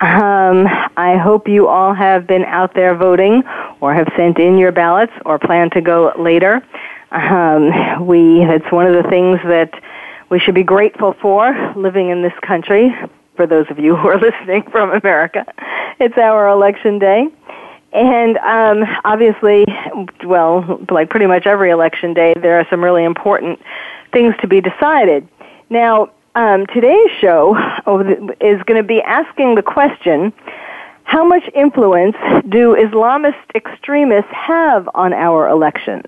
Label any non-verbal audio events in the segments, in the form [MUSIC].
Um, I hope you all have been out there voting or have sent in your ballots or plan to go later. Um, we, it's one of the things that we should be grateful for living in this country. For those of you who are [LAUGHS] listening from America, it's our election day. And um, obviously, well, like pretty much every election day, there are some really important things to be decided. Now, um, today's show is going to be asking the question how much influence do Islamist extremists have on our elections?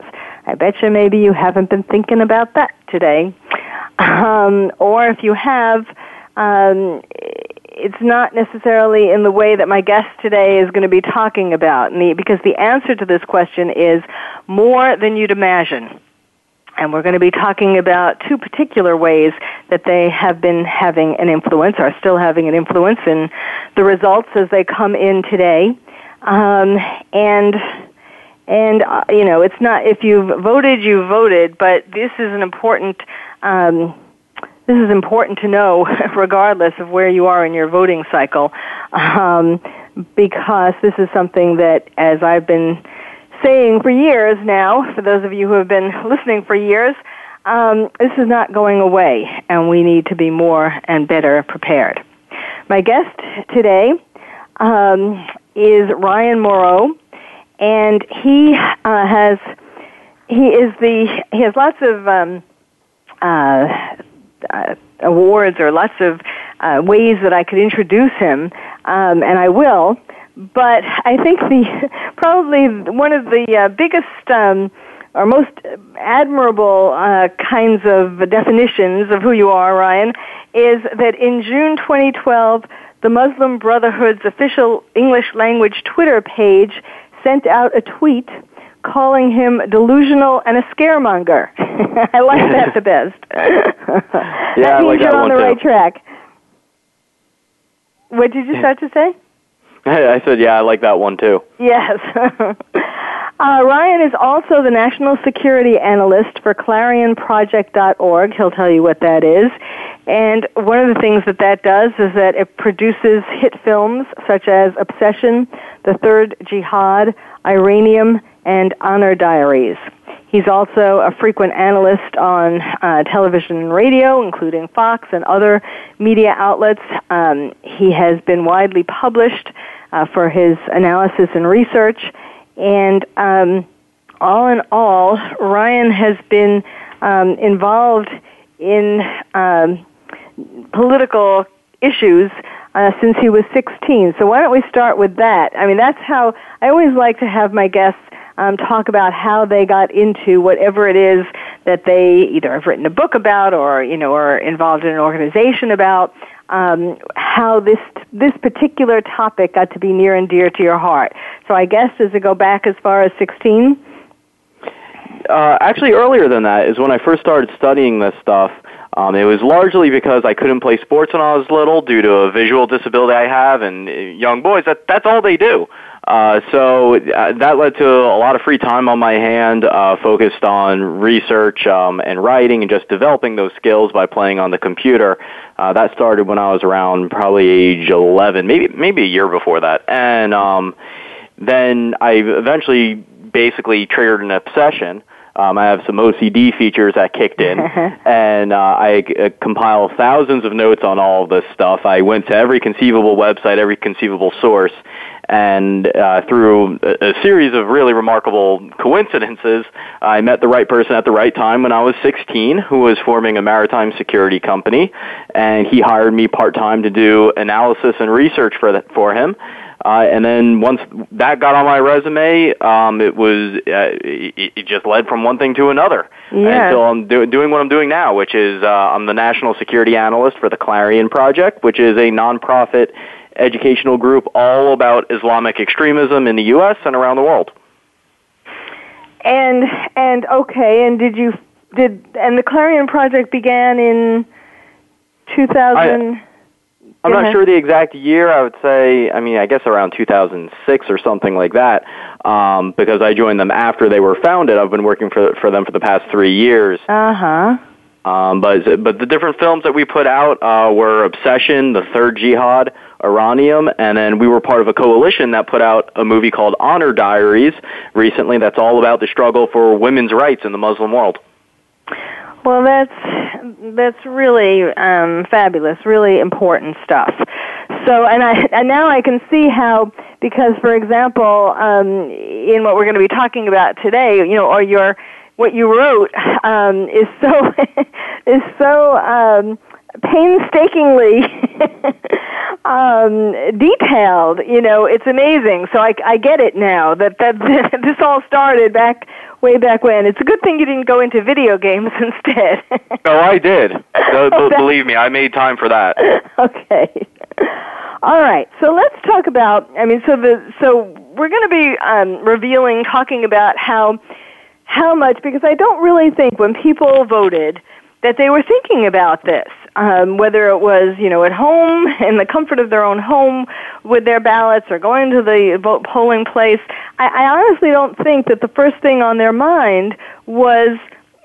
I bet you maybe you haven't been thinking about that today. Um, or if you have, um, it's not necessarily in the way that my guest today is going to be talking about, because the answer to this question is more than you'd imagine. And we're going to be talking about two particular ways that they have been having an influence, are still having an influence in the results as they come in today. Um, and and uh, you know, it's not if you've voted, you've voted, but this is an important. Um, this is important to know, [LAUGHS] regardless of where you are in your voting cycle, um, because this is something that, as I've been saying for years now, for those of you who have been listening for years, um, this is not going away, and we need to be more and better prepared. My guest today um, is Ryan Mauro, and he uh, has he is the he has lots of um, uh, uh, awards or lots of uh, ways that I could introduce him, um, and I will. But I think the [LAUGHS] probably one of the uh, biggest um, or most admirable uh, kinds of definitions of who you are, Ryan, is that in June 2012, the Muslim Brotherhood's official English language Twitter page sent out a tweet calling him delusional and a scaremonger. [LAUGHS] I like that the best. [LAUGHS] yeah, that means like you're on the right track. What did you start to say? [LAUGHS] I said, yeah, I like that one too. Yes. [LAUGHS] uh, Ryan is also the National Security Analyst for ClarionProject.org. He'll tell you what that is. And one of the things that that does is that it produces hit films such as Obsession, The Third Jihad, Iranium, and Honor Diaries. He's also a frequent analyst on uh, television and radio, including Fox and other media outlets. Um, he has been widely published uh, for his analysis and research. And um, all in all, Ryan has been um, involved in um, political issues uh, since he was 16. So why don't we start with that? I mean, that's how I always like to have my guests um, talk about how they got into whatever it is that they either have written a book about or you know are involved in an organization about. Um, how this this particular topic got to be near and dear to your heart. So I guess does it go back as far as 16? Uh, actually, earlier than that is when I first started studying this stuff. Um, it was largely because I couldn't play sports when I was little due to a visual disability I have, and uh, young boys that that's all they do. Uh, so uh, that led to a lot of free time on my hand, uh, focused on research um, and writing, and just developing those skills by playing on the computer. Uh, that started when I was around probably age 11, maybe maybe a year before that, and um, then I eventually basically triggered an obsession. Um, I have some OCD features that kicked in, [LAUGHS] and uh, I uh, compile thousands of notes on all of this stuff. I went to every conceivable website, every conceivable source, and uh, through a, a series of really remarkable coincidences, I met the right person at the right time when I was 16, who was forming a maritime security company, and he hired me part time to do analysis and research for that, for him. Uh, and then once that got on my resume, um, it was uh, it, it just led from one thing to another Yeah. until I'm do- doing what I'm doing now, which is uh, I'm the national security analyst for the Clarion Project, which is a nonprofit educational group all about Islamic extremism in the U.S. and around the world. and and okay, and did you did and the Clarion project began in 2000 I'm not sure the exact year. I would say, I mean, I guess around 2006 or something like that, um, because I joined them after they were founded. I've been working for for them for the past three years. Uh huh. Um, but but the different films that we put out uh, were Obsession, The Third Jihad, Iranium, and then we were part of a coalition that put out a movie called Honor Diaries recently. That's all about the struggle for women's rights in the Muslim world. Well, that's that's really um, fabulous, really important stuff. So, and I and now I can see how because, for example, um, in what we're going to be talking about today, you know, or your what you wrote um, is so [LAUGHS] is so um, painstakingly [LAUGHS] um, detailed. You know, it's amazing. So I, I get it now that that [LAUGHS] this all started back way back when. It's a good thing you didn't go into video games [LAUGHS] instead. oh, I did. Oh, Believe me, I made time for that. Okay. All right. So let's talk about. I mean, so the so we're going to be um, revealing, talking about how how much because I don't really think when people voted that they were thinking about this um, whether it was you know at home [LAUGHS] in the comfort of their own home with their ballots or going to the vote polling place. I, I honestly don't think that the first thing on their mind was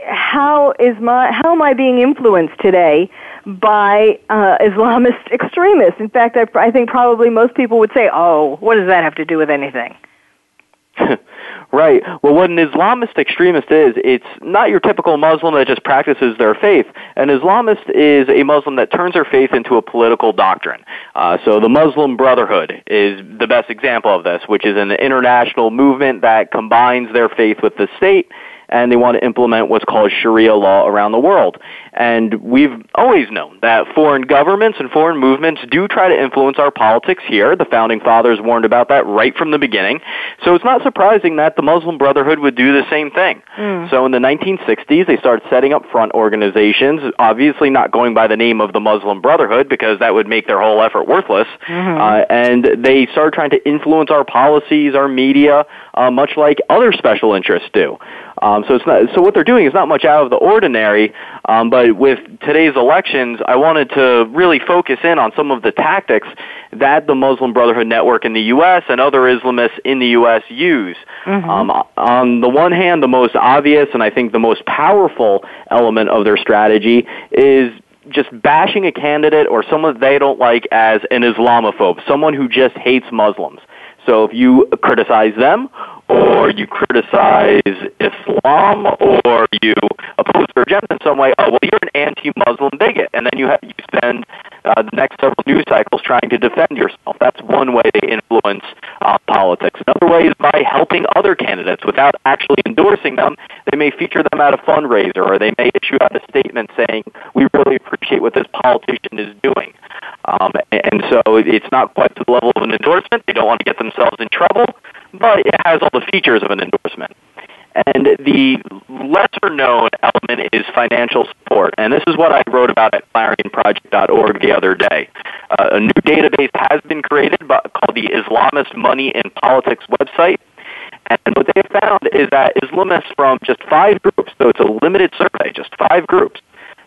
how is my how am I being influenced today by uh, Islamist [LAUGHS] extremists? In fact, I, I think probably most people would say, "Oh, what does that have to do with anything?" [LAUGHS] Right. Well, what an Islamist extremist is, it's not your typical Muslim that just practices their faith. An Islamist is a Muslim that turns their faith into a political doctrine. Uh, so the Muslim Brotherhood is the best example of this, which is an international movement that combines their faith with the state and they want to implement what's called Sharia law around the world. And we've always known that foreign governments and foreign movements do try to influence our politics here. The founding fathers warned about that right from the beginning. So it's not surprising that the Muslim Brotherhood would do the same thing. Mm. So in the 1960s, they started setting up front organizations, obviously not going by the name of the Muslim Brotherhood because that would make their whole effort worthless. Mm-hmm. Uh, and they started trying to influence our policies, our media, uh, much like other special interests do. Um, so it's not, so what they're doing is not much out of the ordinary. Um, but with today's elections, I wanted to really focus in on some of the tactics that the Muslim Brotherhood Network in the U.S. and other Islamists in the U.S. use. Mm-hmm. Um, on the one hand, the most obvious and I think the most powerful element of their strategy is just bashing a candidate or someone they don't like as an Islamophobe, someone who just hates Muslims. So if you criticize them or you criticize Islam or you oppose their agenda in some way, oh, well, you're an anti-Muslim bigot. And then you, have, you spend uh, the next several news cycles trying to defend yourself. That's one way they influence uh, politics. Another way is by helping other candidates without actually endorsing them. They may feature them at a fundraiser or they may issue out a statement saying, we really appreciate what this politician is doing. Um, and so it's not quite to the level of an endorsement. They don't want to get themselves in trouble, but it has all the features of an endorsement. And the lesser known element is financial support. And this is what I wrote about at clarionproject.org the other day. Uh, a new database has been created by, called the Islamist Money and Politics website. And what they found is that Islamists from just five groups, so it's a limited survey, just five groups,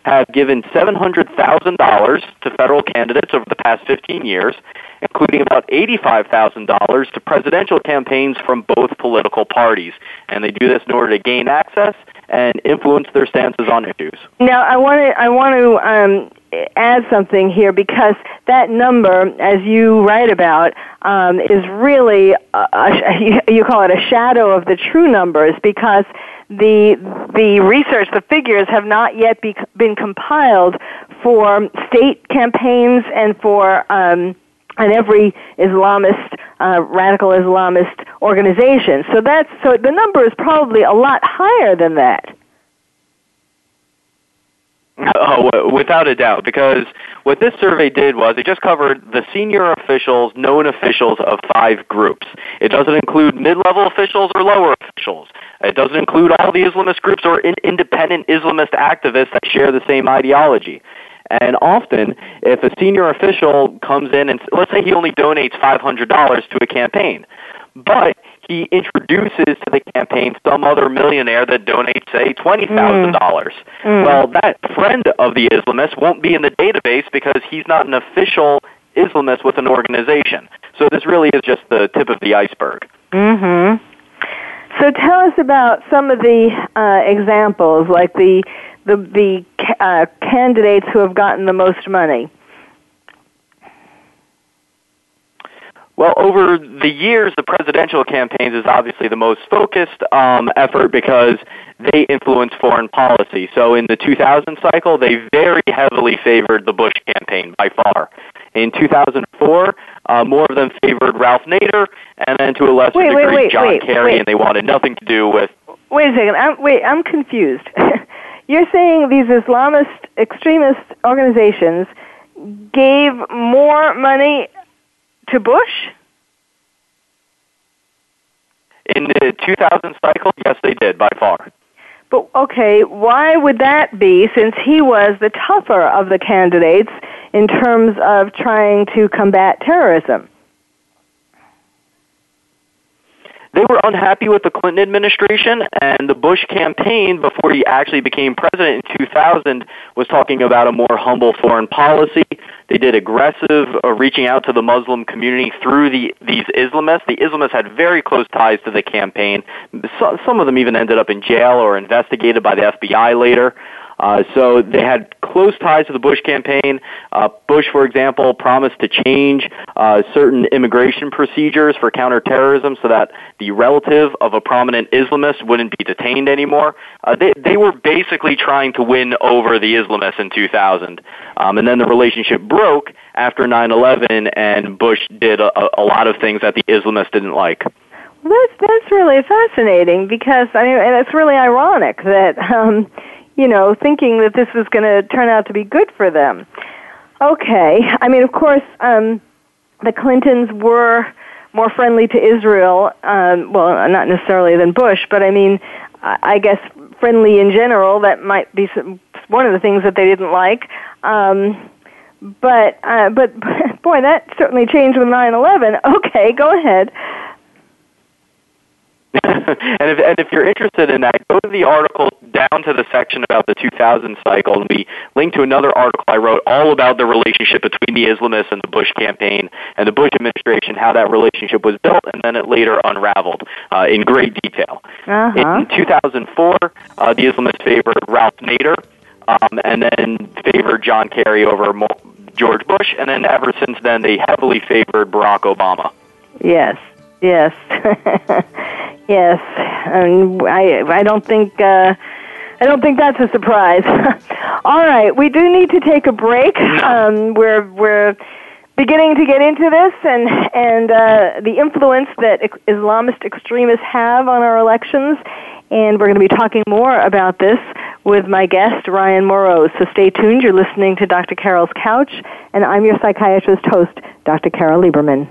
have given $700,000 to federal candidates over the past 15 years, including about $85,000 to presidential campaigns from both political parties. And they do this in order to gain access and influence their stances on issues. Now, I want to I want to um, add something here because that number, as you write about, um, is really a, a, [LAUGHS] you call it a shadow of the true numbers because the the research, the figures have not yet be, been compiled for state campaigns and for um, and every Islamist, uh, radical Islamist organization. So that's so the number is probably a lot higher than that. Oh, without a doubt, because what this survey did was it just covered the senior officials, known officials of five groups. It doesn't include mid-level officials or lower officials. It doesn't include all the Islamist groups or in- independent Islamist activists that share the same ideology. And often, if a senior official comes in and let's say he only donates $500 to a campaign, but he introduces to the campaign some other millionaire that donates, say, twenty thousand dollars. Mm. Well, that friend of the Islamist won't be in the database because he's not an official Islamist with an organization. So this really is just the tip of the iceberg. Mm-hmm. So tell us about some of the uh, examples, like the the the uh, candidates who have gotten the most money. Well, over the years, the presidential campaigns is obviously the most focused um, effort because they influence foreign policy. So in the 2000 cycle, they very heavily favored the Bush campaign by far. In 2004, uh, more of them favored Ralph Nader, and then to a lesser wait, degree, wait, wait, John Kerry, and they wanted nothing to do with. Wait a second. I'm, wait, I'm confused. [LAUGHS] You're saying these Islamist extremist organizations gave more money to Bush? In the 2000 cycle, yes, they did by far. But okay, why would that be since he was the tougher of the candidates in terms of trying to combat terrorism? They were unhappy with the Clinton administration, and the Bush campaign, before he actually became president in 2000, was talking about a more humble foreign policy. They did aggressive uh, reaching out to the Muslim community through the these Islamists. The Islamists had very close ties to the campaign. So, some of them even ended up in jail or investigated by the FBI later. Uh, so they had close ties to the Bush campaign. Uh, Bush, for example, promised to change uh, certain immigration procedures for counterterrorism so that the relative of a prominent Islamist wouldn't be detained anymore. Uh, they, they were basically trying to win over the Islamists in 2000. Um, and then the relationship broke after 9-11, and Bush did a, a lot of things that the Islamists didn't like. Well, that's that's really fascinating because I mean, and it's really ironic that um, you know, thinking that this was going to turn out to be good for them. Okay. I mean, of course, um, the Clintons were more friendly to Israel, um, well, not necessarily than Bush, but I mean, I guess friendly in general. That might be some, one of the things that they didn't like. Um, but uh, but [LAUGHS] boy, that certainly changed with 9/11. Okay, go ahead. And if and if you're interested in that, go to the article down to the section about the 2000 cycle, and we link to another article I wrote all about the relationship between the Islamists and the Bush campaign and the Bush administration, how that relationship was built, and then it later unraveled uh, in great detail. Uh-huh. In 2004, uh, the Islamists favored Ralph Nader, um, and then favored John Kerry over Mo- George Bush, and then ever since then they heavily favored Barack Obama. Yes. Yes, [LAUGHS] yes, and I I don't think uh, I don't think that's a surprise. [LAUGHS] All right, we do need to take a break. Um, we're we're beginning to get into this and and uh, the influence that Islamist extremists have on our elections, and we're going to be talking more about this with my guest Ryan Mauro. So stay tuned. You're listening to Dr. Carol's Couch, and I'm your psychiatrist host, Dr. Carol Lieberman.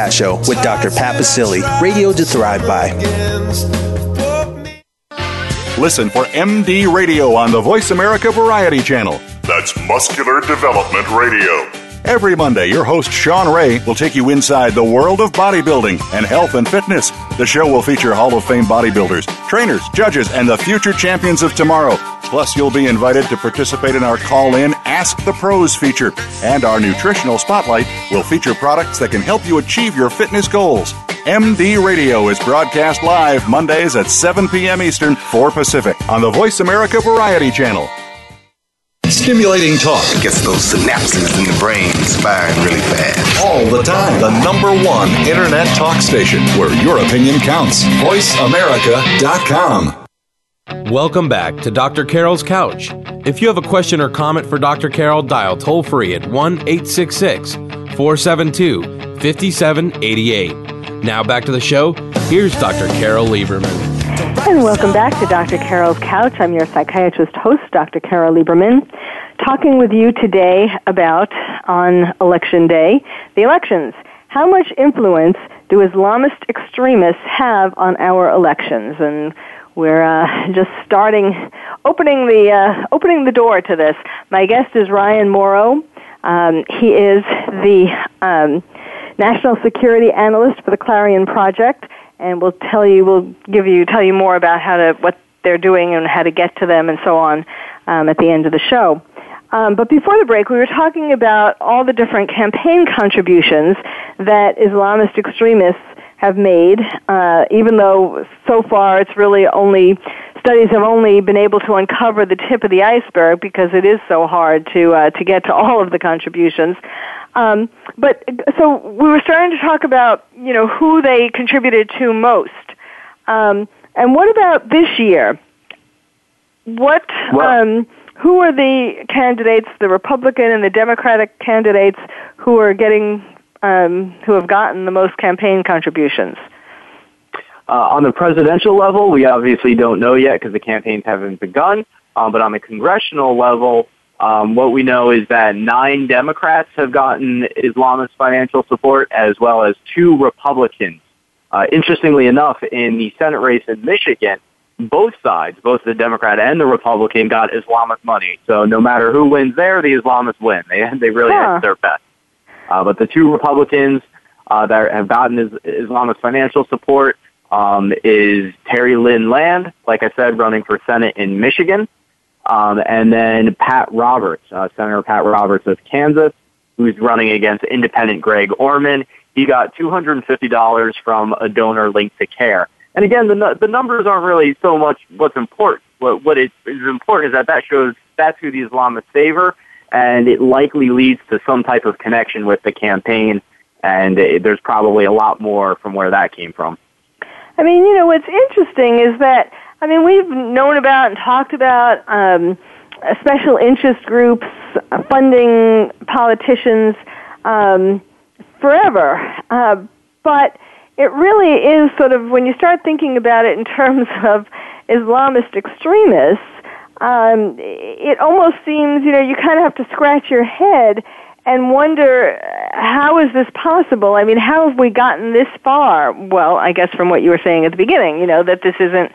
Show with Dr. Pat Baccili, radio to thrive by. Listen for MD Radio on the Voice America Variety Channel. That's Muscular Development Radio. Every Monday, your host Sean Ray will take you inside the world of bodybuilding and health and fitness. The show will feature Hall of Fame bodybuilders, trainers, judges, and the future champions of tomorrow. Plus, you'll be invited to participate in our call in Ask the Pros feature. And our nutritional spotlight will feature products that can help you achieve your fitness goals. MD Radio is broadcast live Mondays at 7 p.m. Eastern, 4 Pacific on the Voice America Variety Channel. Stimulating talk. It gets those synapses in the brain firing really fast. All the time. The number one internet talk station where your opinion counts. VoiceAmerica.com. Welcome back to Dr. Carol's Couch. If you have a question or comment for Dr. Carol, dial toll free at 1 866 472 5788. Now back to the show. Here's Dr. Carol Lieberman. And welcome back to Dr. Carol's Couch. I'm your psychiatrist host, Dr. Carol Lieberman, talking with you today about, on election day, the elections. How much influence do Islamist extremists have on our elections? And we're uh, just starting, opening the uh, opening the door to this. My guest is Ryan Mauro. Um, he is the um, national security analyst for the Clarion Project, and we'll tell you, we'll give you, tell you more about how to what they're doing and how to get to them and so on um, at the end of the show. Um, but before the break, we were talking about all the different campaign contributions that Islamist extremists have made, uh, even though so far it's really only studies have only been able to uncover the tip of the iceberg because it is so hard to uh, to get to [LAUGHS] all of the contributions. Um, but so we were starting to talk about you know who they contributed to most, um, and what about this year? What Well- um, who are the candidates, the Republican and the Democratic candidates, who are getting um, who have gotten the most campaign contributions? Uh, on the presidential level, we obviously don't know yet because the campaigns haven't begun. Um, but on the congressional level, um, what we know is that nine Democrats have gotten Islamist financial support, as well as two Republicans. Uh, interestingly enough, in the Senate race in Michigan, both sides, both the Democrat and the Republican, got Islamist money. So no matter who wins there, the Islamists win. They [LAUGHS] they really Huh. had their best. Uh, but the two Republicans uh, that have gotten is, Islamist financial support um, is Terry Lynn Land, like I said, running for Senate in Michigan, um, and then Pat Roberts, uh, Senator Pat Roberts of Kansas, who's running against independent Greg Orman. He got $250 from a donor linked to CAIR. And again, the, the numbers aren't really so much what's important. What, what is, important is that that shows that's who the Islamists favor, and it likely leads to some type of connection with the campaign. And uh, there's probably a lot more from where that came from. I mean, you know, what's interesting is that, I mean, we've known about and talked about um, special interest groups funding politicians um, forever. Uh, but it really is sort of, when you start thinking about it in [LAUGHS] terms of Islamist extremists, um, it almost seems, you know, you kind of have to scratch your head and wonder uh, how is this possible? I mean, how have we gotten this far? Well, I guess from what you were saying at the beginning, you know, that this isn't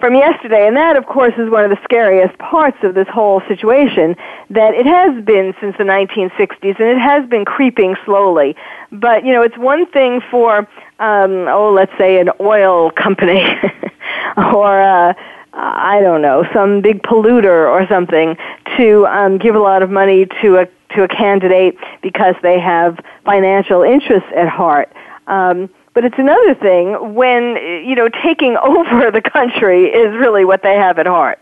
from yesterday. And that, of course, is one of the scariest parts of this whole situation, that it has been since the 1960s and it has been creeping slowly. But, you know, it's one thing for, um, oh, let's say an oil company [LAUGHS] or, uh, I don't know, some big polluter or something to um, give a lot of money to a to a candidate because they have financial interests at heart. Um, but it's another thing when you know taking [LAUGHS] over the country is really what they have at heart.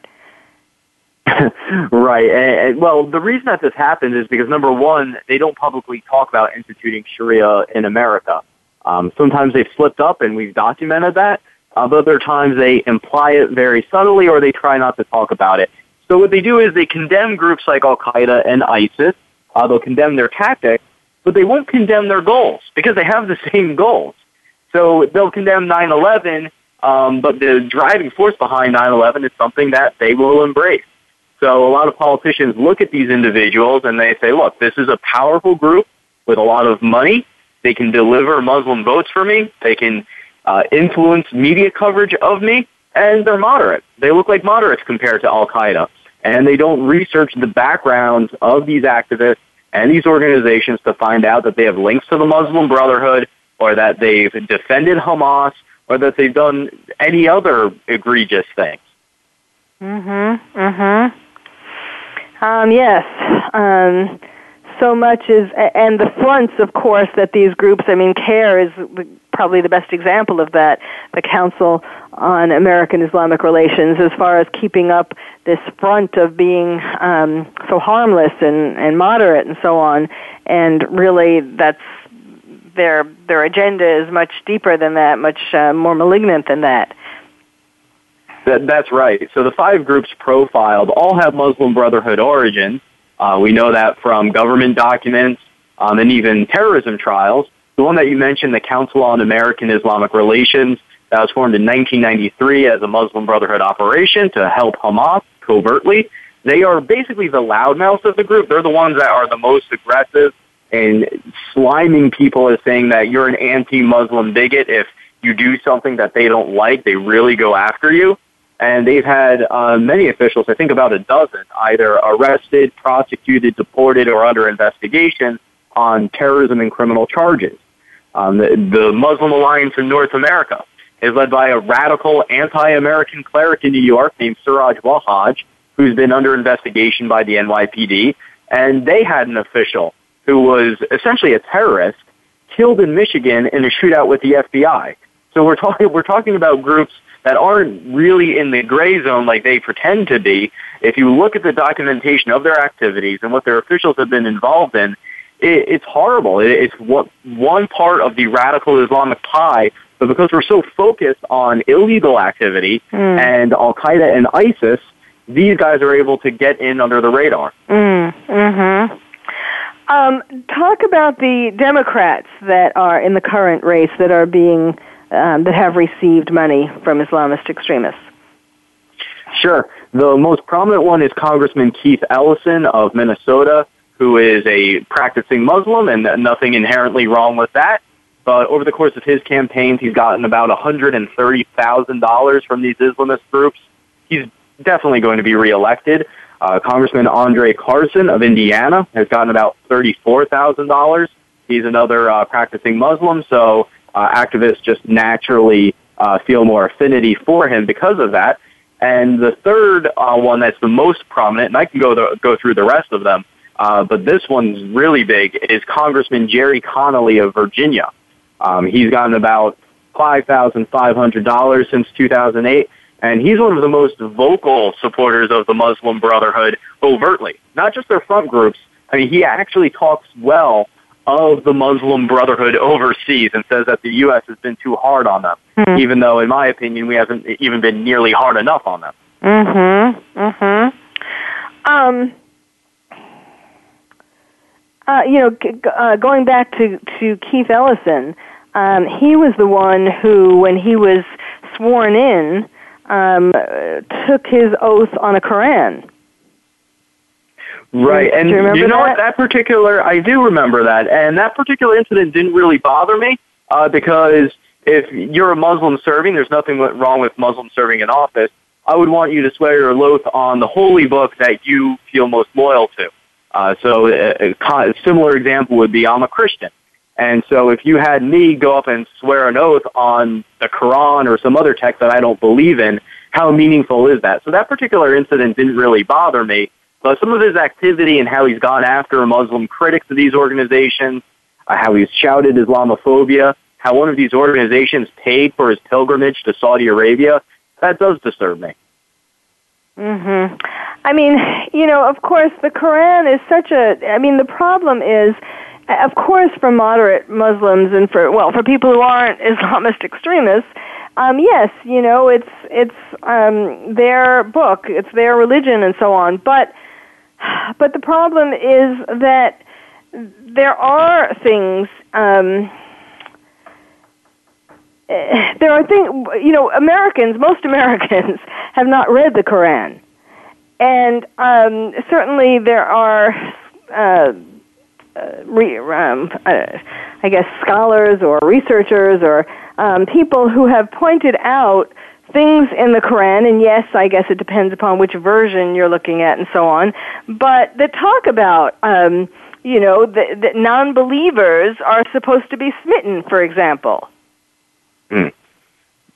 [LAUGHS] right. And, well, the reason that this happens is because number one, they don't publicly talk about instituting Sharia in America. Um, sometimes they've slipped up, and we've documented that. Other times they imply it very subtly, or they try not to talk about it. So what they do is they condemn groups like Al Qaeda and ISIS. Uh, they'll condemn their tactics, but they won't condemn their goals because they have the [LAUGHS] same goals. So they'll condemn 9/11, um, but the driving force behind 9/11 is something that they will embrace. So a lot of politicians look at these individuals and they say, look, this is a powerful group with a lot of money. They can deliver Muslim votes for me. They can uh, influence media coverage of me, and they're moderate. They look like moderates compared to Al Qaeda. And they don't research the backgrounds of these activists and these organizations to find out that they have links to the Muslim Brotherhood or that they've defended Hamas or that they've done any other egregious things. Mhm. Mhm. Um, yes. Um, so much is, and the fronts, of course, that these groups, I mean, CAIR is probably the best example of that, the Council on American Islamic Relations, as far as keeping up this front of being um, so harmless and, and moderate and so on. And really, that's their their agenda is much deeper than that, much uh, more malignant than that. That, that's right. So the five groups profiled all have Muslim Brotherhood origins. Uh, we know that from government documents um, and even terrorism trials. The one that you mentioned, the Council on American Islamic Relations, that was formed in 1993 as a Muslim Brotherhood operation to help Hamas covertly. They are basically the loudmouths of the group. They're the ones that are the most aggressive and sliming people as saying that you're an anti-Muslim bigot if you do something that they don't like. They really go after you and they've had uh, many officials, I think about a dozen, either arrested, prosecuted, deported, or under investigation on terrorism and criminal charges. Um, the, the Muslim Alliance in North America is led by a radical anti-American cleric in New York named Siraj Wahhaj, who's been under investigation by the NYPD, and they had an official who was essentially a terrorist killed in Michigan in a shootout with the FBI. So we're talking we're talking about groups that aren't really in the gray zone like they pretend to be, if you look at the documentation of their activities and what their officials have been involved in, it, it's horrible. It, it's what, one part of the radical Islamic pie, but because we're so focused on illegal activity mm. and Al Qaeda and ISIS, these guys are able to get in under the radar. Mm. hmm um, talk about the Democrats that are in the current race that are being um, that have received money from Islamist extremists? Sure. The most prominent one is Congressman Keith Ellison of Minnesota, who is a practicing Muslim, and nothing inherently wrong with that. But over the course of his campaigns, he's gotten about $130,000 from these Islamist groups. He's definitely going to be reelected. Uh, Congressman Andre Carson of Indiana has gotten about $34,000. He's another uh, practicing Muslim, so uh, activists just naturally uh, feel more affinity for him because of that. And the third uh, one that's the most prominent, and I can go the, go through the rest of them, uh, but this one's really big, is Congressman Gerry Connolly of Virginia. Um, he's gotten about $5,500 since 2008, and he's one of the most vocal supporters of the Muslim Brotherhood overtly, not just their front groups. I mean, he actually talks well of the Muslim Brotherhood overseas and says that the U.S. has been too hard on them, mm-hmm. even though, in my opinion, we haven't even been nearly hard enough on them. Mm-hmm. Mm-hmm. Um, uh, you know, g- uh, going back to, to Keith Ellison, um, he was the one who, when he was sworn in, um, took his oath on a Quran. Right, and you, you, know that? what? That particular, I do remember that, and that particular incident didn't really bother me uh, because if you're a Muslim serving, there's nothing wrong with Muslim serving in office. I would want you to swear your oath on the holy book that you feel most loyal to. Uh, so a, a similar example would be I'm a Christian. And so if you had me go up and swear an oath on the Quran or some other text that I don't believe in, how meaningful is that? So that particular incident didn't really bother me but some of his activity and how he's gone after Muslim critics of these organizations, uh, how he's shouted Islamophobia, how one of these organizations paid for his pilgrimage to Saudi Arabia, that does disturb me. Mhm. I mean, you know, of course, the Quran is such a. I mean, the problem is, of course, for moderate Muslims and for well, for people who aren't [LAUGHS] Islamist extremists, um, yes, you know, it's it's um, their book, it's their religion, and so on. But but the problem is that there are things. Um, there are things, you know, Americans, most Americans [LAUGHS] have not read the Quran. And um, certainly there are, uh, uh, re, um, uh, I guess, scholars or researchers or um, people who have pointed out things in the Quran, and yes, I guess it depends upon which version you're looking at and so on, but that talk about, um, you know, that, that non believers are supposed to be smitten, for example. Mm.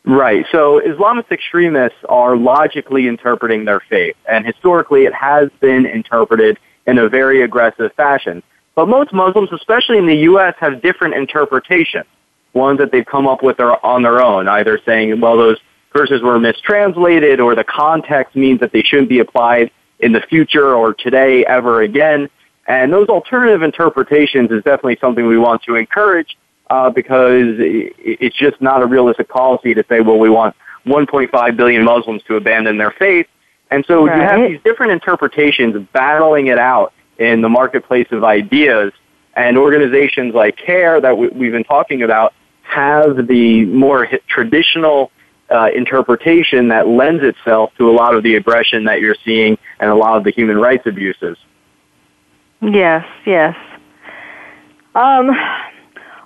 Right. So Islamist extremists are logically interpreting their faith, and historically it has been interpreted in a very aggressive fashion. But most Muslims, especially in the U.S., have different interpretations. Ones that they've come up with on their own, either saying, well, those verses were mistranslated, or the context means that they shouldn't be applied in the future or today ever again. And those alternative interpretations is definitely something we want to encourage uh, because it's just not a realistic policy to say, well, we want 1.5 billion Muslims to abandon their faith. And so right. you have these different interpretations battling it out in the marketplace of ideas. And organizations like CAIR that we've been talking about have the more traditional uh, interpretation that lends itself to a lot of the aggression that you're seeing and a lot of the human rights abuses. Yes, yes. Um,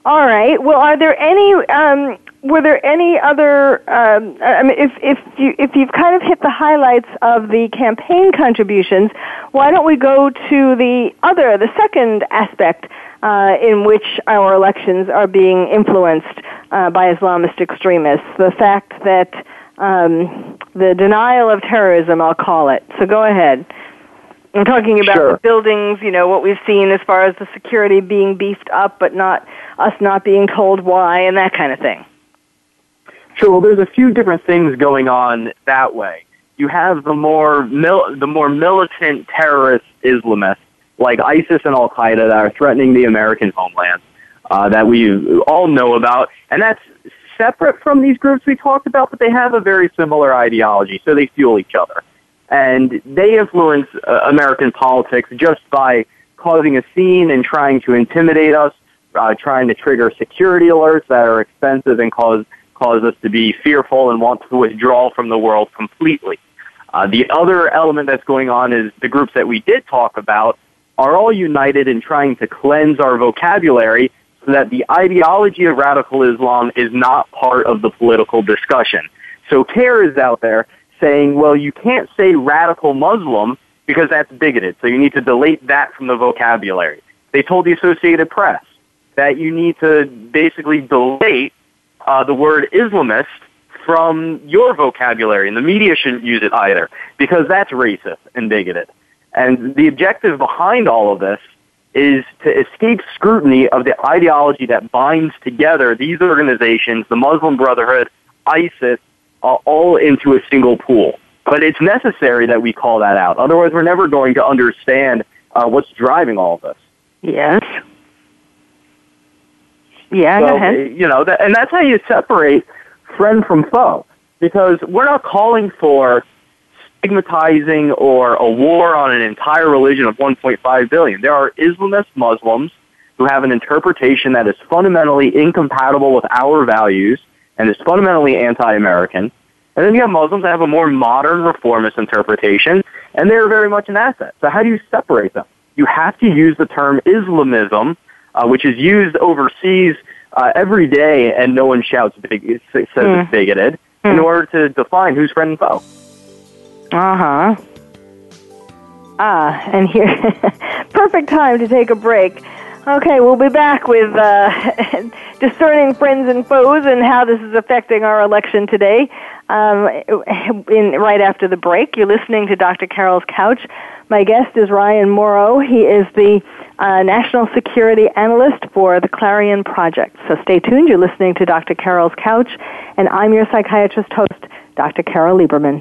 all right. Well, are there any? Um, were there any other? Um, I mean, if if you if you've kind of hit the highlights of the campaign contributions, why don't we go to the other, the second aspect uh, in which our elections are being influenced uh, by Islamist extremists? The fact that um, the denial of terrorism, I'll call it. So go ahead. I'm talking about sure. the buildings, you know, what we've seen as far as the security being beefed up, but not us not being told why and that kind of thing. Sure. Well, there's a few different things going on that way. You have the more mil- the more militant terrorist Islamists like ISIS and Al Qaeda that are threatening the American homeland uh, that we all know about, and that's separate from these groups we talked about, but they have a very similar ideology, so they fuel each other and they influence uh, American politics just by causing a scene and trying to intimidate us, uh, trying to trigger security alerts that are expensive and cause cause us to be fearful and want to withdraw from the world completely. Uh, the other element that's going on is the groups that we did talk about are all united in trying to cleanse our vocabulary so that the ideology of radical Islam is not part of the political discussion. So CAIR is out there saying, well, you can't say radical Muslim because that's bigoted, so you need to delete that from the vocabulary. They told the Associated Press that you need to basically delete uh, the word Islamist from your vocabulary, and the media shouldn't use it either because that's racist and bigoted. And the objective behind all of this is to escape scrutiny of the ideology that binds together these organizations, the Muslim Brotherhood, ISIS, uh, all into a single pool. But it's necessary that we call that out. Otherwise, we're never going to understand uh, what's driving all of this. Yes. Yeah, so, go ahead. Eh, you know, that, and that's how you separate friend from foe. Because we're not calling for stigmatizing or a war on an entire religion of 1.5 billion. There are Islamist Muslims who have an interpretation that is fundamentally incompatible with our values and is fundamentally anti-American. And then you have Muslims that have a more modern reformist interpretation, and they're very much an asset. So how do you separate them? You have to use the term Islamism, uh, which is used overseas uh, every day, and no one shouts big, says mm. it's bigoted, mm. in hmm. order to define who's friend and foe. Uh huh. Ah, and here, [LAUGHS] perfect time to take a break. Okay, we'll be back with uh, [LAUGHS] discerning friends and foes and how this is affecting our election today. Um, in, right after the break, you're listening to Dr. Carol's Couch. My guest is Ryan Mauro. He is the uh, National Security Analyst for the Clarion Project. So stay tuned. You're listening to Dr. Carol's Couch, and I'm your psychiatrist host, Dr. Carol Lieberman.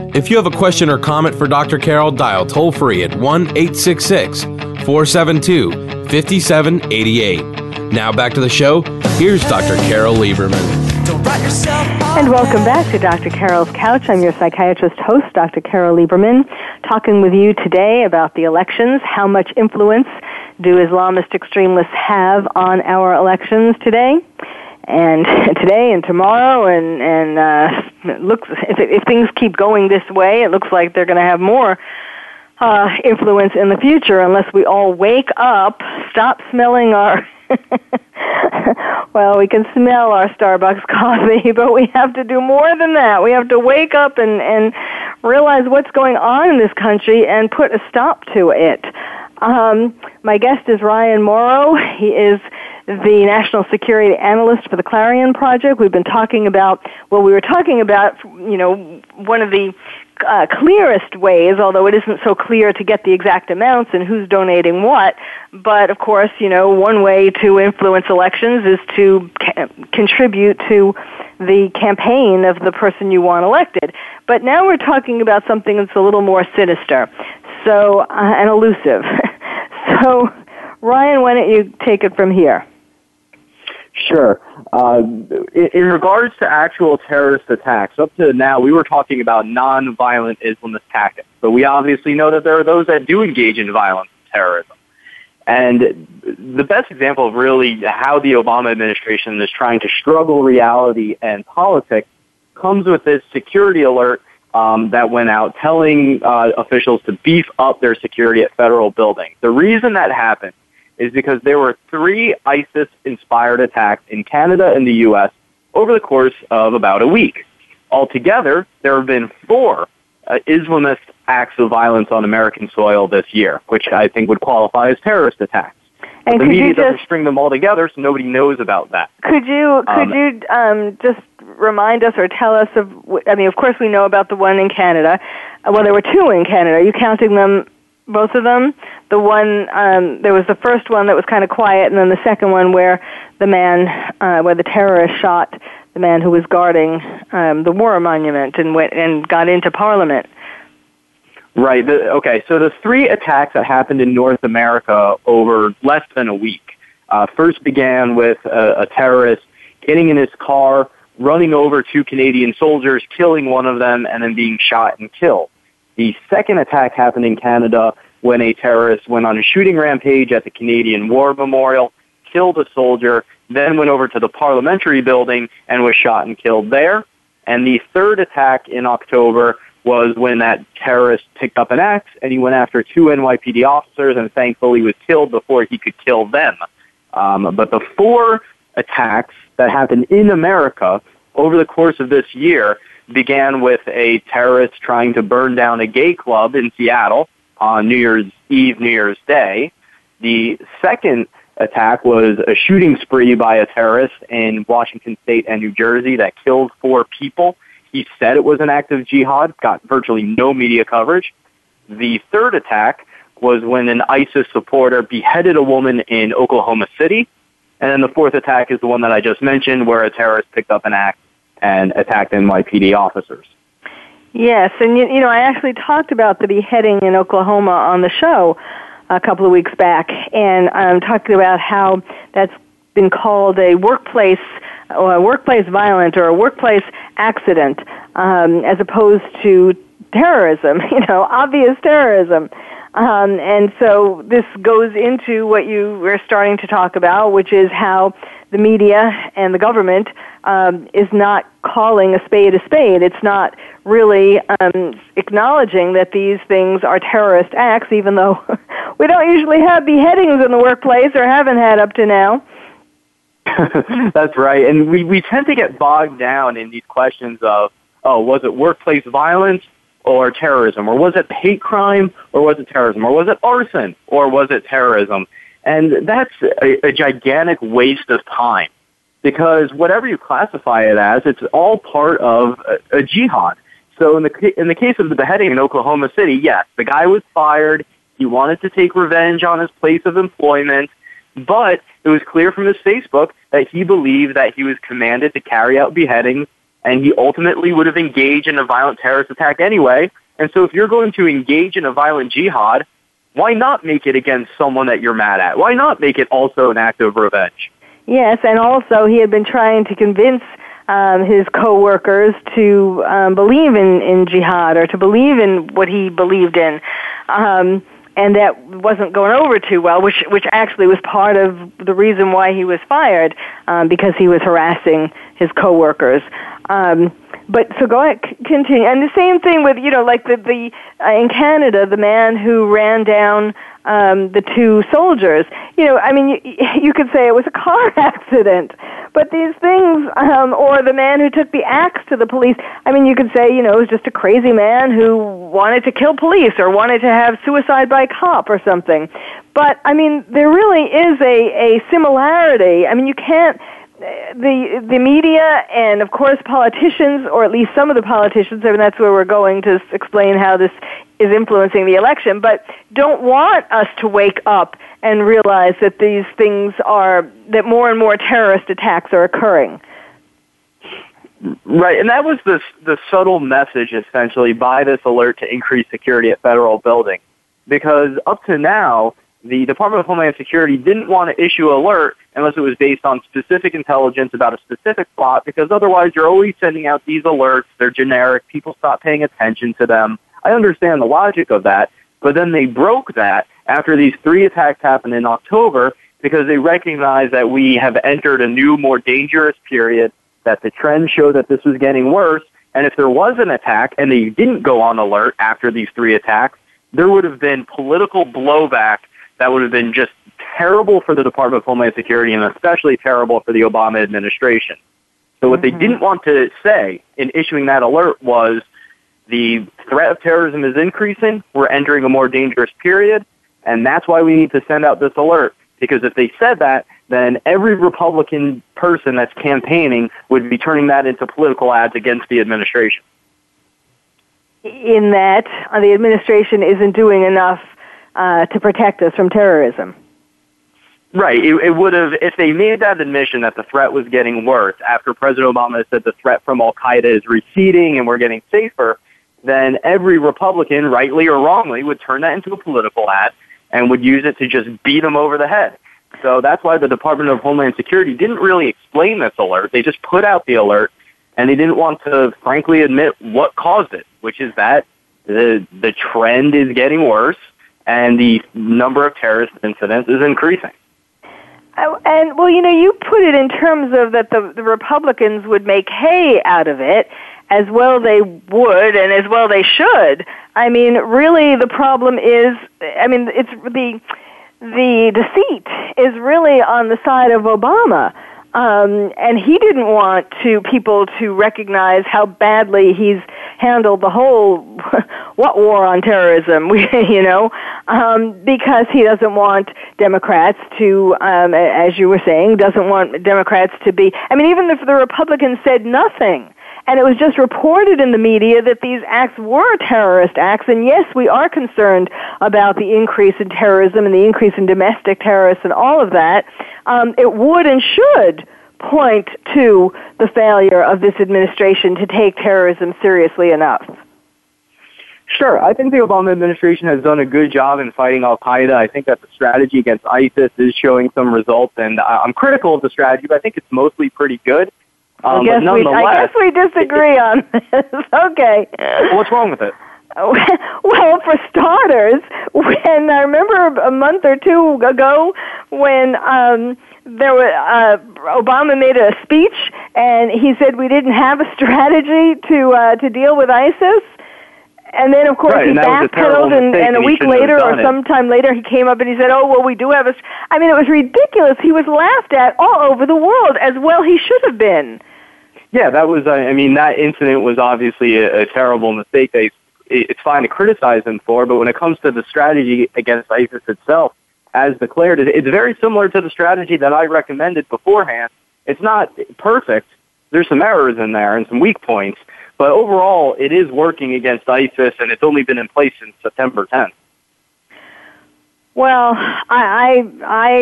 If you have a question or comment for Dr. Carol, dial toll free at 1 866 472 5788. Now back to the show. Here's Dr. Carol Lieberman. And welcome back to Dr. Carol's Couch. I'm your psychiatrist host, Dr. Carol Lieberman, talking with you today about the elections. How much influence do Islamist extremists have on our elections today? And [LAUGHS] today and tomorrow and and uh, it looks if, if things keep going this way, it looks like they're going to have more uh, influence in the future unless we all wake up, stop smelling our. [LAUGHS] well, we can smell our Starbucks [LAUGHS] coffee, but we have to do more than that. We have to wake up and and realize what's going on in this country and put a stop to it. Um, my guest is Ryan Mauro. He is the national security analyst for the Clarion Project. We've been talking about, well, we were talking about, you know, one of the uh, clearest ways, although it isn't so clear to get the exact amounts and who's donating what. But of course, you know, one way to influence elections is to ca- contribute to the campaign of the person you want elected. But now we're talking about something that's a little more sinister, so uh, and elusive. [LAUGHS] so, Ryan, why don't you take it from here? Sure. Uh, in, in, regards to actual terrorist attacks, up to now we were talking about non-violent Islamist tactics, but we obviously know that there are those that do engage in violent terrorism. And the best example of really how the Obama administration is trying to struggle reality and politics comes with this security alert um, that went out telling uh, officials to beef up their security at federal buildings. The reason that happened is because there were three ISIS inspired attacks in Canada and the U.S. over the course of about a week. Altogether, there have been four uh, Islamist acts of violence on American soil this year, which I think would qualify as terrorist attacks. And the media doesn't string them all together, so nobody knows about that. Could you could um, you um, just remind us or tell us of? I mean, of course, we know about the one in Canada. Uh, well, there were two in Canada. Are you counting them both of them. The one um, there was the first one that was kind of quiet, and then the second one where the man, uh, where the terrorist shot the man who was guarding um, the war monument and went and got into Parliament. Right. The, okay. So the three attacks that happened in North America over less than a week uh, first began with a, a terrorist getting in his car, running over two Canadian soldiers, killing one of them, and then being shot and killed. The second attack happened in Canada when a terrorist went on a shooting rampage at the Canadian War Memorial, killed a soldier, then went over to the parliamentary building and was shot and killed there. And the third attack in October was when that terrorist picked up an axe and he went after two NYPD officers and thankfully was killed before he could kill them. Um, but the four attacks that happened in America over the course of this year began with a terrorist trying to burn down a gay club in Seattle on New Year's Eve, New Year's Day. The second attack was a shooting spree by a terrorist in Washington State and New Jersey that killed four people. He said it was an act of jihad, got virtually no media coverage. The third attack was when an ISIS supporter beheaded a woman in Oklahoma City. And then the fourth attack is the one that I just mentioned where a terrorist picked up an axe and attacked NYPD officers. Yes, and you, you know, I actually talked about the beheading in Oklahoma on the show a couple of weeks back, and I'm talking about how that's been called a workplace or a workplace violent or a workplace accident, um, as opposed to terrorism. [LAUGHS] You know, obvious terrorism. Um, and so this goes into what you were starting to talk about, which is how the media and the government um, is not calling a spade a spade. It's not really um, acknowledging that these things are terrorist acts, even though [LAUGHS] we don't usually have beheadings in the workplace or haven't had up to now. [LAUGHS] That's right. And we, we tend to get bogged down in these questions of, oh, was it workplace violence or terrorism? Or was it hate crime or was it terrorism? Or was it arson or was it terrorism? And that's a, a gigantic waste of time because whatever you classify it as, it's all part of a, a jihad. So in the in the case of the beheading in Oklahoma City, yes, the guy was fired. He wanted to take revenge on his place of employment, but it was clear from his Facebook that he believed that he was commanded to carry out beheadings, and he ultimately would have engaged in a violent terrorist attack anyway. And so, if you're going to engage in a violent jihad, why not make it against someone that you're mad at? Why not make it also an act of revenge? Yes, and also he had been trying to convince um, his coworkers to um, believe in, in jihad or to believe in what he believed in. Um, and that wasn't going over too well, which which actually was part of the reason why he was fired, um, because he was harassing his coworkers. Um, but so go ahead, continue. And the same thing with you know, like the the uh, in Canada, the man who ran down um, the two soldiers. You know, I mean, you, [LAUGHS] you could say it was a car [LAUGHS] accident, but these things, um, or the man who took the axe to the police. I mean, you could say, you know, it was just a crazy man who wanted to kill police or wanted to have suicide by cop or something. But I mean, there really is a a similarity. I mean, you can't the the media and of course politicians, or at least some of the politicians, I mean that's where we're going to explain how this is influencing the election, but don't want us to wake up and realize that these things are that more and more terrorist attacks are occurring. Right, and that was the the subtle message essentially by this alert to increase security at federal buildings, because up to now the Department of Homeland Security didn't want to issue alert unless it was based on specific intelligence about a specific plot, because otherwise you're always sending out these alerts. They're generic. People stop paying attention to them. I understand the logic of that, but then they broke that after these three attacks happened in October because they recognized that we have entered a new, more dangerous period, that the trends show that this was getting worse, and if there was an attack and they didn't go on alert after these three attacks, there would have been political blowback that would have been just terrible for the Department of Homeland Security and especially terrible for the Obama administration. So what mm-hmm. they didn't want to say in issuing that alert was the threat of terrorism is increasing, we're entering a more dangerous period, and that's why we need to send out this alert. Because if they said that, then every Republican person that's campaigning would be turning that into political ads against the administration. In that, uh, the administration isn't doing enough uh, to protect us from terrorism. Right. It, it would have, if they made that admission that the threat was getting worse after President Obama said the threat from Al Qaeda is receding and we're getting safer, then every Republican, rightly or wrongly, would turn that into a political ad and would use it to just beat them over the head. So that's why the Department of Homeland Security didn't really explain this alert. They just put out the alert and they didn't want to frankly admit what caused it, which is that the the trend is getting worse and the number of terrorist incidents is increasing. Oh, and well, you know, you put it in terms of that the, the Republicans would make hay out of it, as well they would, and as well they should. I mean, really, the problem is, I mean, it's the the deceit is really on the side of Obama. Um, and he didn't want to people to recognize how badly he's handled the whole [LAUGHS] what war on terrorism, [LAUGHS] you know, um, because he doesn't want Democrats to, um, as you were saying, doesn't want Democrats to be. I mean, even if the Republicans said nothing. And it was just reported in the media that these acts were terrorist acts. And yes, we are concerned about the increase in terrorism and the increase in domestic terrorists and all of that. Um, it would and should point to the failure of this administration to take terrorism seriously enough? Sure. I think the Obama administration has done a good job in fighting Al Qaeda. I think that the strategy against ISIS is showing some results, and I'm critical of the strategy, but I think it's mostly pretty good. Um, I, guess we, I guess we disagree on this. [LAUGHS] okay. What's wrong with it? [LAUGHS] Well, for starters, when I remember a month or two ago when um, there was uh, Obama made a speech and he said we didn't have a [LAUGHS] strategy to uh, to deal with ISIS. And then, of course, right, he backpedaled, and, and, a week later or it. sometime later, he came up and he said, "Oh, well, we do have a." I mean, it was ridiculous. He was laughed at all over the world, as well he should have been. Yeah, that was. Uh, I mean, that incident was obviously a, a terrible mistake. They, it's fine to criticize him for, but when it comes to the strategy against ISIS itself, as declared, it's very similar to the strategy that I recommended beforehand. It's not perfect. There's some errors in there and some weak points, but overall, it is working against ISIS, and it's only been in place since September 10th. Well, I, I, I,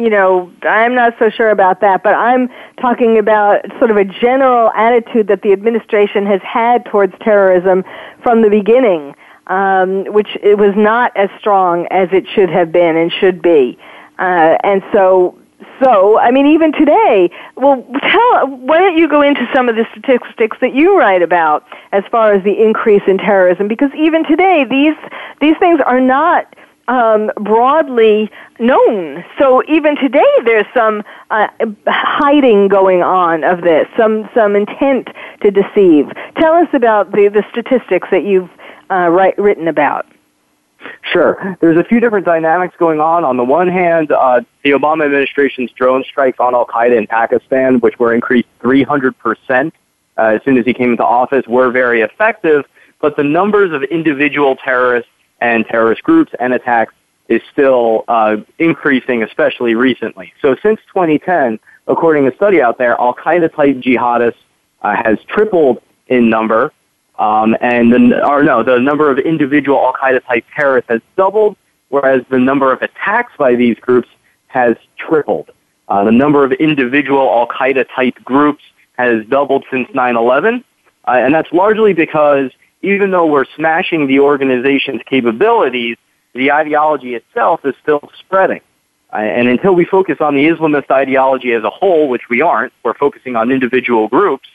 you know, I'm not so sure about that, but I'm talking about sort of a general attitude that the administration has had towards terrorism from the beginning um, which it was not as strong as it should have been and should be. Uh, and so, so I mean, even today, well, tell why don't you go into some of the statistics that you write about as far as the increase in terrorism? Because even today, these these things are not um, broadly known. So even today, there's some uh, hiding going on of this, some some intent to deceive. Tell us about the the statistics that you've uh, write, written about? Sure. There's a few different dynamics going on. On the one hand, uh, the Obama administration's drone strikes on Al Qaeda in Pakistan, which were increased 300% uh, as soon as he came into office, were very effective. But the numbers of individual terrorists and terrorist groups and attacks is still uh, increasing, especially recently. So since 2010, according to a study out there, Al Qaeda type jihadists uh, has tripled in number um, and the, or no, the number of individual Al Qaeda type terrorists has doubled, whereas the number of attacks by these groups has tripled. Uh, the number of individual Al Qaeda type groups has doubled since 9/11, uh, and that's largely because even though we're smashing the organization's capabilities, the ideology itself is still spreading. Uh, and until we focus on the Islamist ideology as a whole, which we aren't, we're focusing on individual groups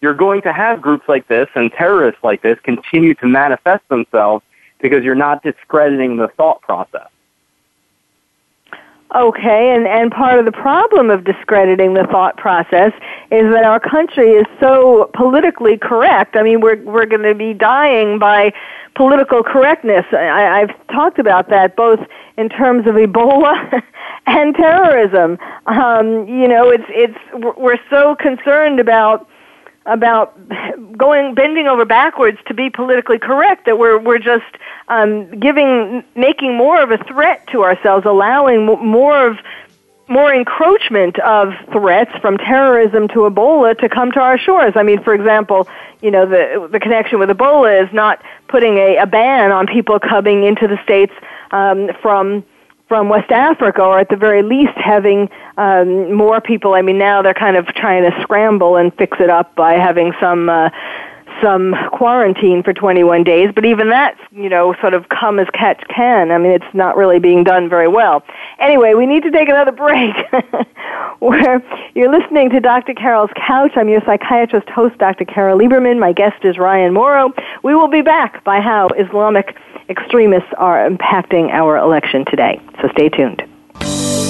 you're going to have groups like this and terrorists like this continue to manifest themselves because you're not discrediting the thought process. Okay, and, and part of the problem of discrediting the thought process is that our country is so politically correct. I mean, we're, we're going to be dying by political correctness. I, I've talked about that both in terms of Ebola [LAUGHS] and terrorism. Um, you know, it's, it's, we're so concerned about about going bending over backwards to be politically correct that we're we're just um, giving making more of a threat to ourselves, allowing more of more encroachment of threats from terrorism to Ebola to come to our shores. I mean, for example, you know the the connection with Ebola is not putting a, a ban on people coming into the states um, from from West Africa, or at the very least having um, more people. I mean, now they're kind of trying to scramble and fix it up by having some uh, some quarantine for 21 days. But even that's you know sort of come as catch can. I mean, it's not really being done very well. Anyway, we need to take another break. [LAUGHS] Where you're listening to Dr. Carol's Couch. I'm your psychiatrist host, Dr. Carol Lieberman. My guest is Ryan Mauro. We will be back by how Islamic extremists are impacting our election today. So stay tuned.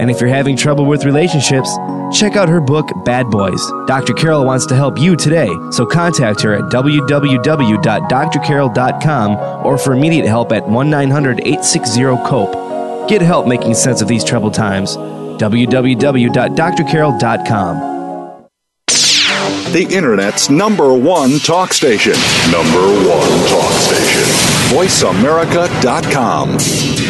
And if you're having trouble with relationships, check out her book, Bad Boys. Dr. Carol wants to help you today, so contact her at www.drcarol.com or for immediate help at 1 900 860 COPE. Get help making sense of these troubled times. www.drcarol.com. The Internet's number one talk station. Number one talk station. VoiceAmerica.com.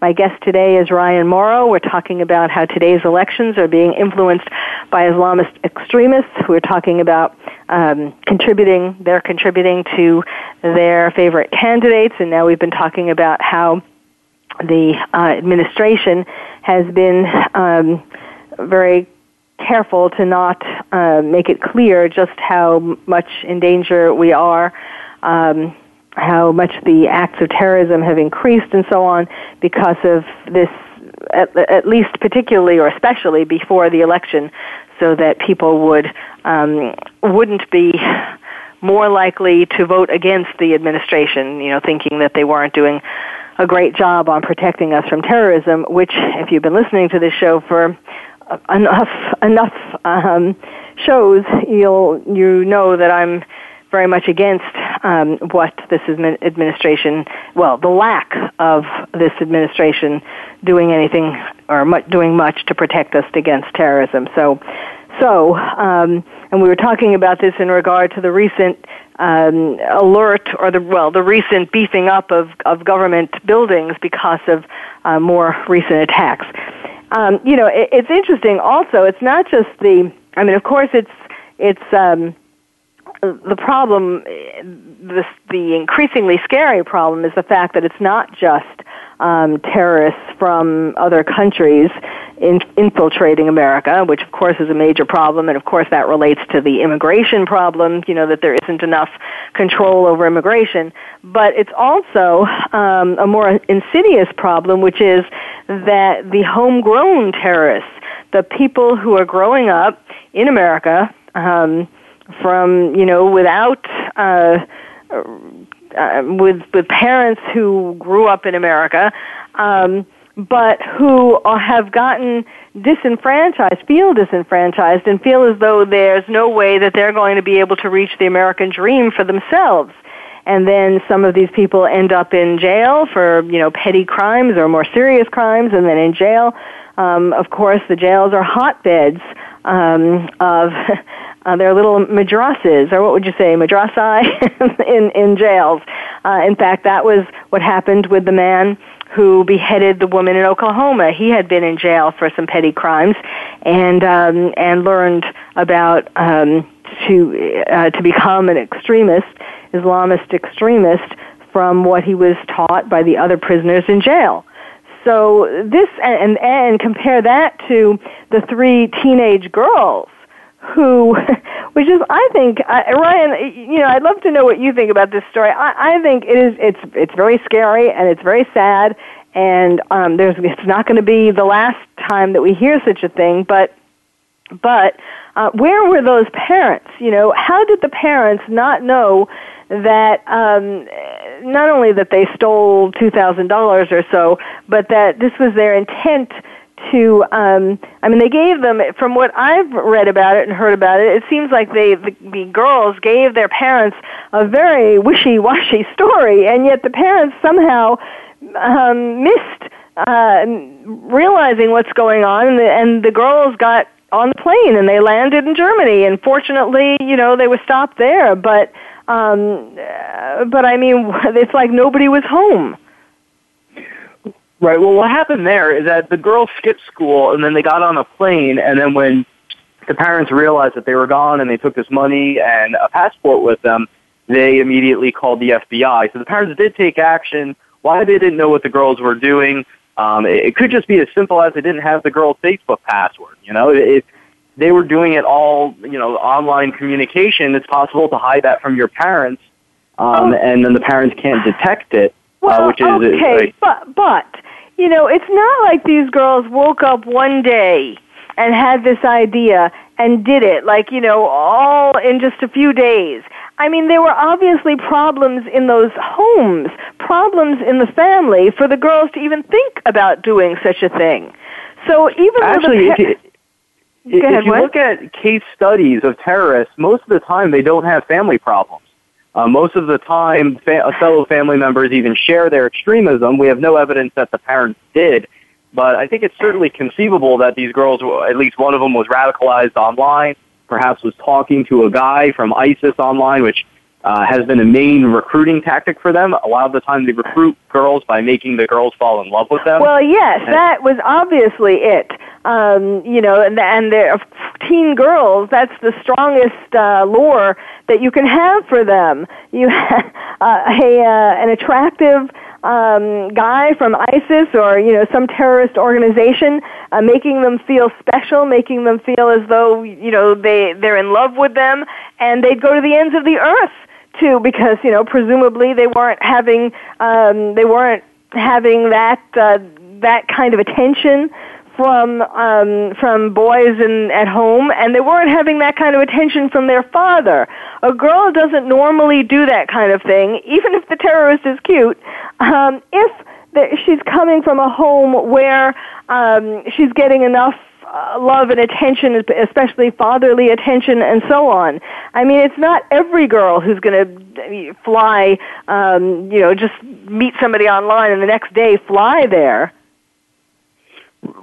My guest today is Ryan Mauro. We're talking about how today's elections are being influenced by Islamist extremists. We're talking about um, contributing, they're contributing to their favorite candidates, and now we've been talking about how the uh, administration has been um, very careful to not uh, make it clear just how much in danger we are, um, how much the acts of terrorism have increased, and so on, because of this. At, at least, particularly or especially before the election, so that people would um, wouldn't be more likely to vote against the administration. You know, thinking that they weren't doing a great job on protecting us from terrorism. Which, if you've been listening to this show for enough enough um, shows, you'll you know that I'm very much against um, what this administration, well, the lack of this administration doing anything or much, doing much to protect us against terrorism. So, so, um, and we were talking about this in regard to the recent um, alert or the well, the recent beefing up of of government buildings because of uh, more recent attacks. Um, you know, it, it's interesting. Also, it's not just the. I mean, of course, it's it's. Um, the problem, the, the increasingly scary problem, is the fact that it's not just um, terrorists from other countries in, infiltrating America, which of course is a major problem, and of course that relates to the immigration problem. You know that there isn't enough control over immigration, but it's also um, a more insidious problem, which is that the homegrown terrorists, the people who are growing up in America. Um, from you know without uh, uh, with with parents who grew up in America, um, but who have gotten disenfranchised, feel disenfranchised, and feel as though there's no way that they're going to be able to reach the American dream for themselves. And then some of these people end up in jail for you know petty crimes or more serious crimes, and then in jail. Um, of course, the jails are hotbeds um, of [LAUGHS] uh, they're little madrasas, or what would you say, madrasai, [LAUGHS] in in jails. Uh, in fact, that was what happened with the man who beheaded the woman in Oklahoma. He had been in jail for some petty crimes, and um, and learned about um, to uh, to become an extremist, Islamist extremist, from what he was taught by the other prisoners in jail. So this and and compare that to the three teenage girls who, [LAUGHS] which is, I think, uh, Ryan, you know, I'd love to know what you think about this story. I, I think it is, it's, it's very scary and it's very sad, and um, there's, it's not going to be the last time that we hear such a thing. But, but uh, where were those parents? You know, how did the parents not know that um, not only that they stole two thousand dollars or so, but that this was their intent to um i mean they gave them from what i've read about it and heard about it it seems like they the, the girls gave their parents a very wishy-washy [LAUGHS] story and yet the parents somehow um missed uh realizing what's going on and the, and the girls got on the plane and they landed in germany and fortunately you know they were stopped there but um but i mean [LAUGHS] it's like nobody was home Right. Well, what happened there is that the girls skipped school and then they got on a plane, and then when the parents realized that they were gone and they took this money and a passport with them, they immediately called the FBI. So the parents did take action. Why they didn't know what the girls were doing, um, it, it could just be as simple as they didn't have the girl's Facebook password. You know, if they were doing it all, you know, online communication, it's possible to hide that from your parents, um, oh. and then the parents can't detect it. Uh, well, uh, which is okay, like, but but you know, it's not like these girls woke up one day and had this idea and did it, like, you know, all in just a few days. I mean, there were obviously problems in those homes, problems in the family for the girls to even think about doing such a thing. So even Actually, though the pa- if you, if you look at case studies of terrorists, most of the time they don't have family problems. Uh, most of the time, fa- fellow family members even share their extremism. We have no evidence that the parents did, but I think it's certainly conceivable that these girls, at least one of them, was radicalized online. Perhaps was talking to a guy from ISIS online, which uh, has been a main recruiting tactic for them. A lot of the time, they recruit girls by making the girls fall in love with them. Well, yes, and that was obviously it um, you know, and, and they're teen girls. That's the strongest uh, lure that you can have for them. You have [LAUGHS] uh, a uh, an attractive um, guy from ISIS or you know some terrorist organization, uh, making them feel special, making them feel as though you know they they're in love with them, and they'd go to the ends of the earth too, because you know presumably they weren't having um, they weren't having that uh, that kind of attention from um, from boys in at home, and they weren't having that kind of attention from their father. A girl doesn't normally do that kind of thing, even if the terrorist is cute. Um, if the, she's coming from a home where um, she's getting enough love and attention, especially fatherly attention, and so on. I mean, it's not every girl who's going to fly, um, you know, just meet somebody online and the next day fly there.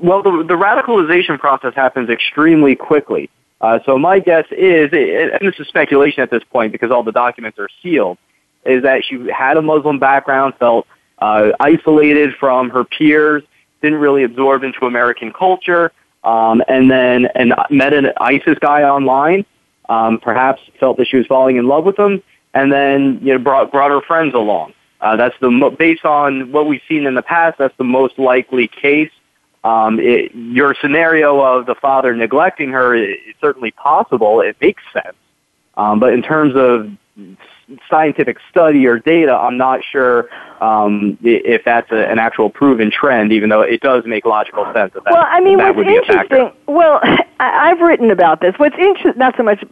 Well, the, the radicalization process happens extremely quickly. Uh, so my guess is, and this is speculation at this point because all the documents are sealed, is that she had a Muslim background, felt uh, isolated from her peers, didn't really absorb into American culture, um, and then and met an ISIS guy online. Um, perhaps felt that she was falling in love with him, and then you know brought brought her friends along. Uh, that's the mo- based on what we've seen in the past. That's the most likely case. Um, it, your scenario of the father neglecting her is certainly possible. It makes sense. Um, but in terms of scientific study or data, I'm not sure um, if that's a, an actual proven trend, even though it does make logical sense. That well, I mean, that what's interesting, well, [LAUGHS] I, I've written about this. What's interesting, not so much,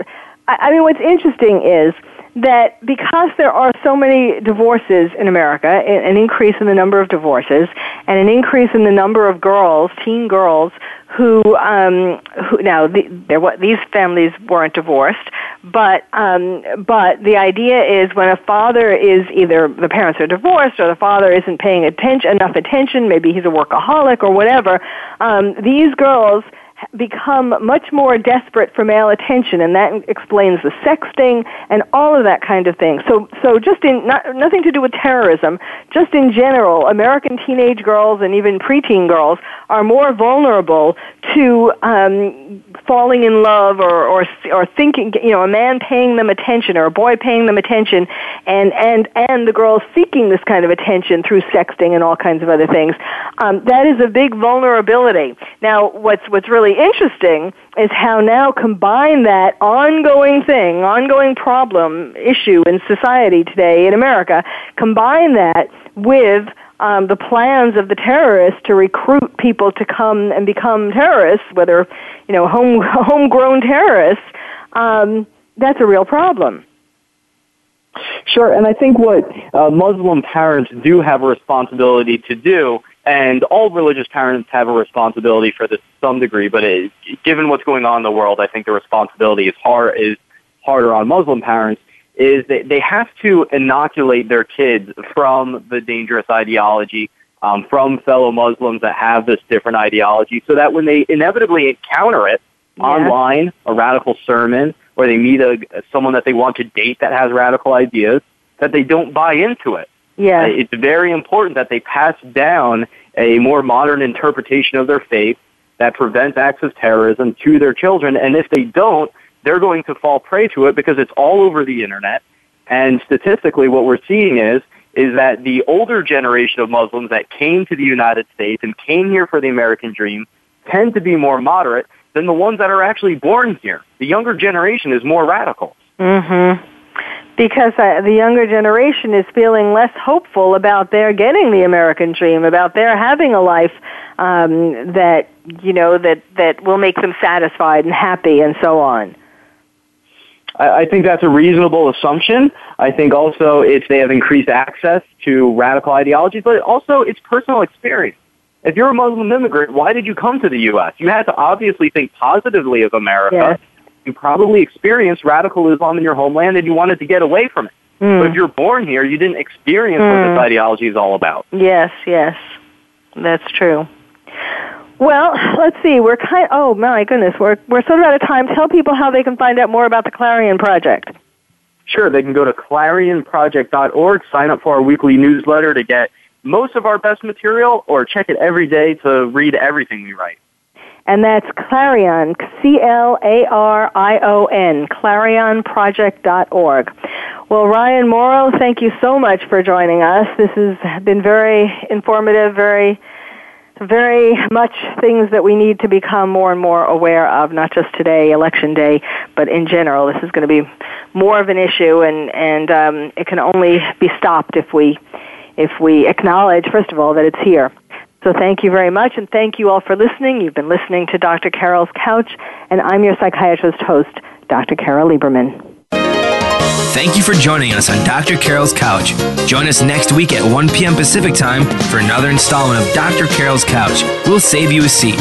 I mean, what's interesting is that because there are so many divorces in America, an increase in the number of divorces, and an increase in the number of girls, teen girls, who, um, who now the, there, these families weren't divorced, but um, but the idea is when a father is either the parents are divorced or the father isn't paying attention enough attention, maybe he's a workaholic or whatever. Um, these girls become much more desperate for male attention, and that explains the sexting and all of that kind of thing. So, so just in not, nothing to do with terrorism, just in general, American teenage girls and even preteen girls are more vulnerable to um, falling in love or, or or thinking, you know, a man paying them attention or a boy paying them attention, and and and the girls seeking this kind of attention through sexting and all kinds of other things. Um, that is a big vulnerability. Now, what's what's really interesting is how now combine that ongoing thing, ongoing problem, issue in society today in America, combine that with um, the plans of the terrorists to recruit people to come and become terrorists, whether you know home [LAUGHS] homegrown terrorists, um, that's a real problem. Sure, and I think what uh, Muslim parents do have a responsibility to do and all religious parents have a responsibility for this to some degree, but it, given what's going on in the world, I think the responsibility is hard is harder on Muslim parents. Is that they have to inoculate their kids from the dangerous ideology, um, from fellow Muslims that have this different ideology, so that when they inevitably encounter it yeah. online, a radical sermon, or they meet a someone that they want to date that has radical ideas, that they don't buy into it yeah. Uh, it's very important that they pass down a more modern interpretation of their faith that prevents acts of terrorism to their children. And if they don't, they're going to fall prey to it because it's all over the internet. And statistically, what we're seeing is is that the older generation of Muslims that came to the United States and came here for the American dream tend to be more moderate than the ones that are actually born here. The younger generation is more radical. Mm-hmm. Because uh, the younger generation is feeling less hopeful about their getting the American dream, about their having a life um, that you know that that will make them satisfied and happy, and so on. I, I think that's a reasonable assumption. I think also it's they have increased access to radical ideologies, but also it's personal experience. If you're a Muslim immigrant, why did you come to the U.S.? You had to obviously think positively of America. Yes. You probably experienced radical Islam in your homeland and you wanted to get away from it. Mm. But if you're born here, you didn't experience Mm. what this ideology is all about. Yes, yes, that's true. Well, let's see. We're kind. Oh my goodness, we're we're sort of out of time. Tell people how they can find out more about the Clarion Project. Sure, they can go to clarionproject.org, sign up for our weekly newsletter to get most of our best material, or check it every day to read everything we write. And that's Clarion, C L A R I O N, clarionproject.org. Well, Ryan Mauro, thank you so much for joining us. This has been very informative, very, very much things that we need to become more and more aware of, not just today, election day, but in general. This is going to be more of an issue, and, and um, it can only be stopped if we, if we acknowledge, first of all, that it's here. So thank you very much, and thank you all for listening. You've been listening to Dr. Carol's Couch, and I'm your psychiatrist host, Dr. Carol Lieberman. Thank you for joining us on Dr. Carol's Couch. Join us next week at 1 p.m. Pacific Time for another installment of Dr. Carol's Couch. We'll save you a seat.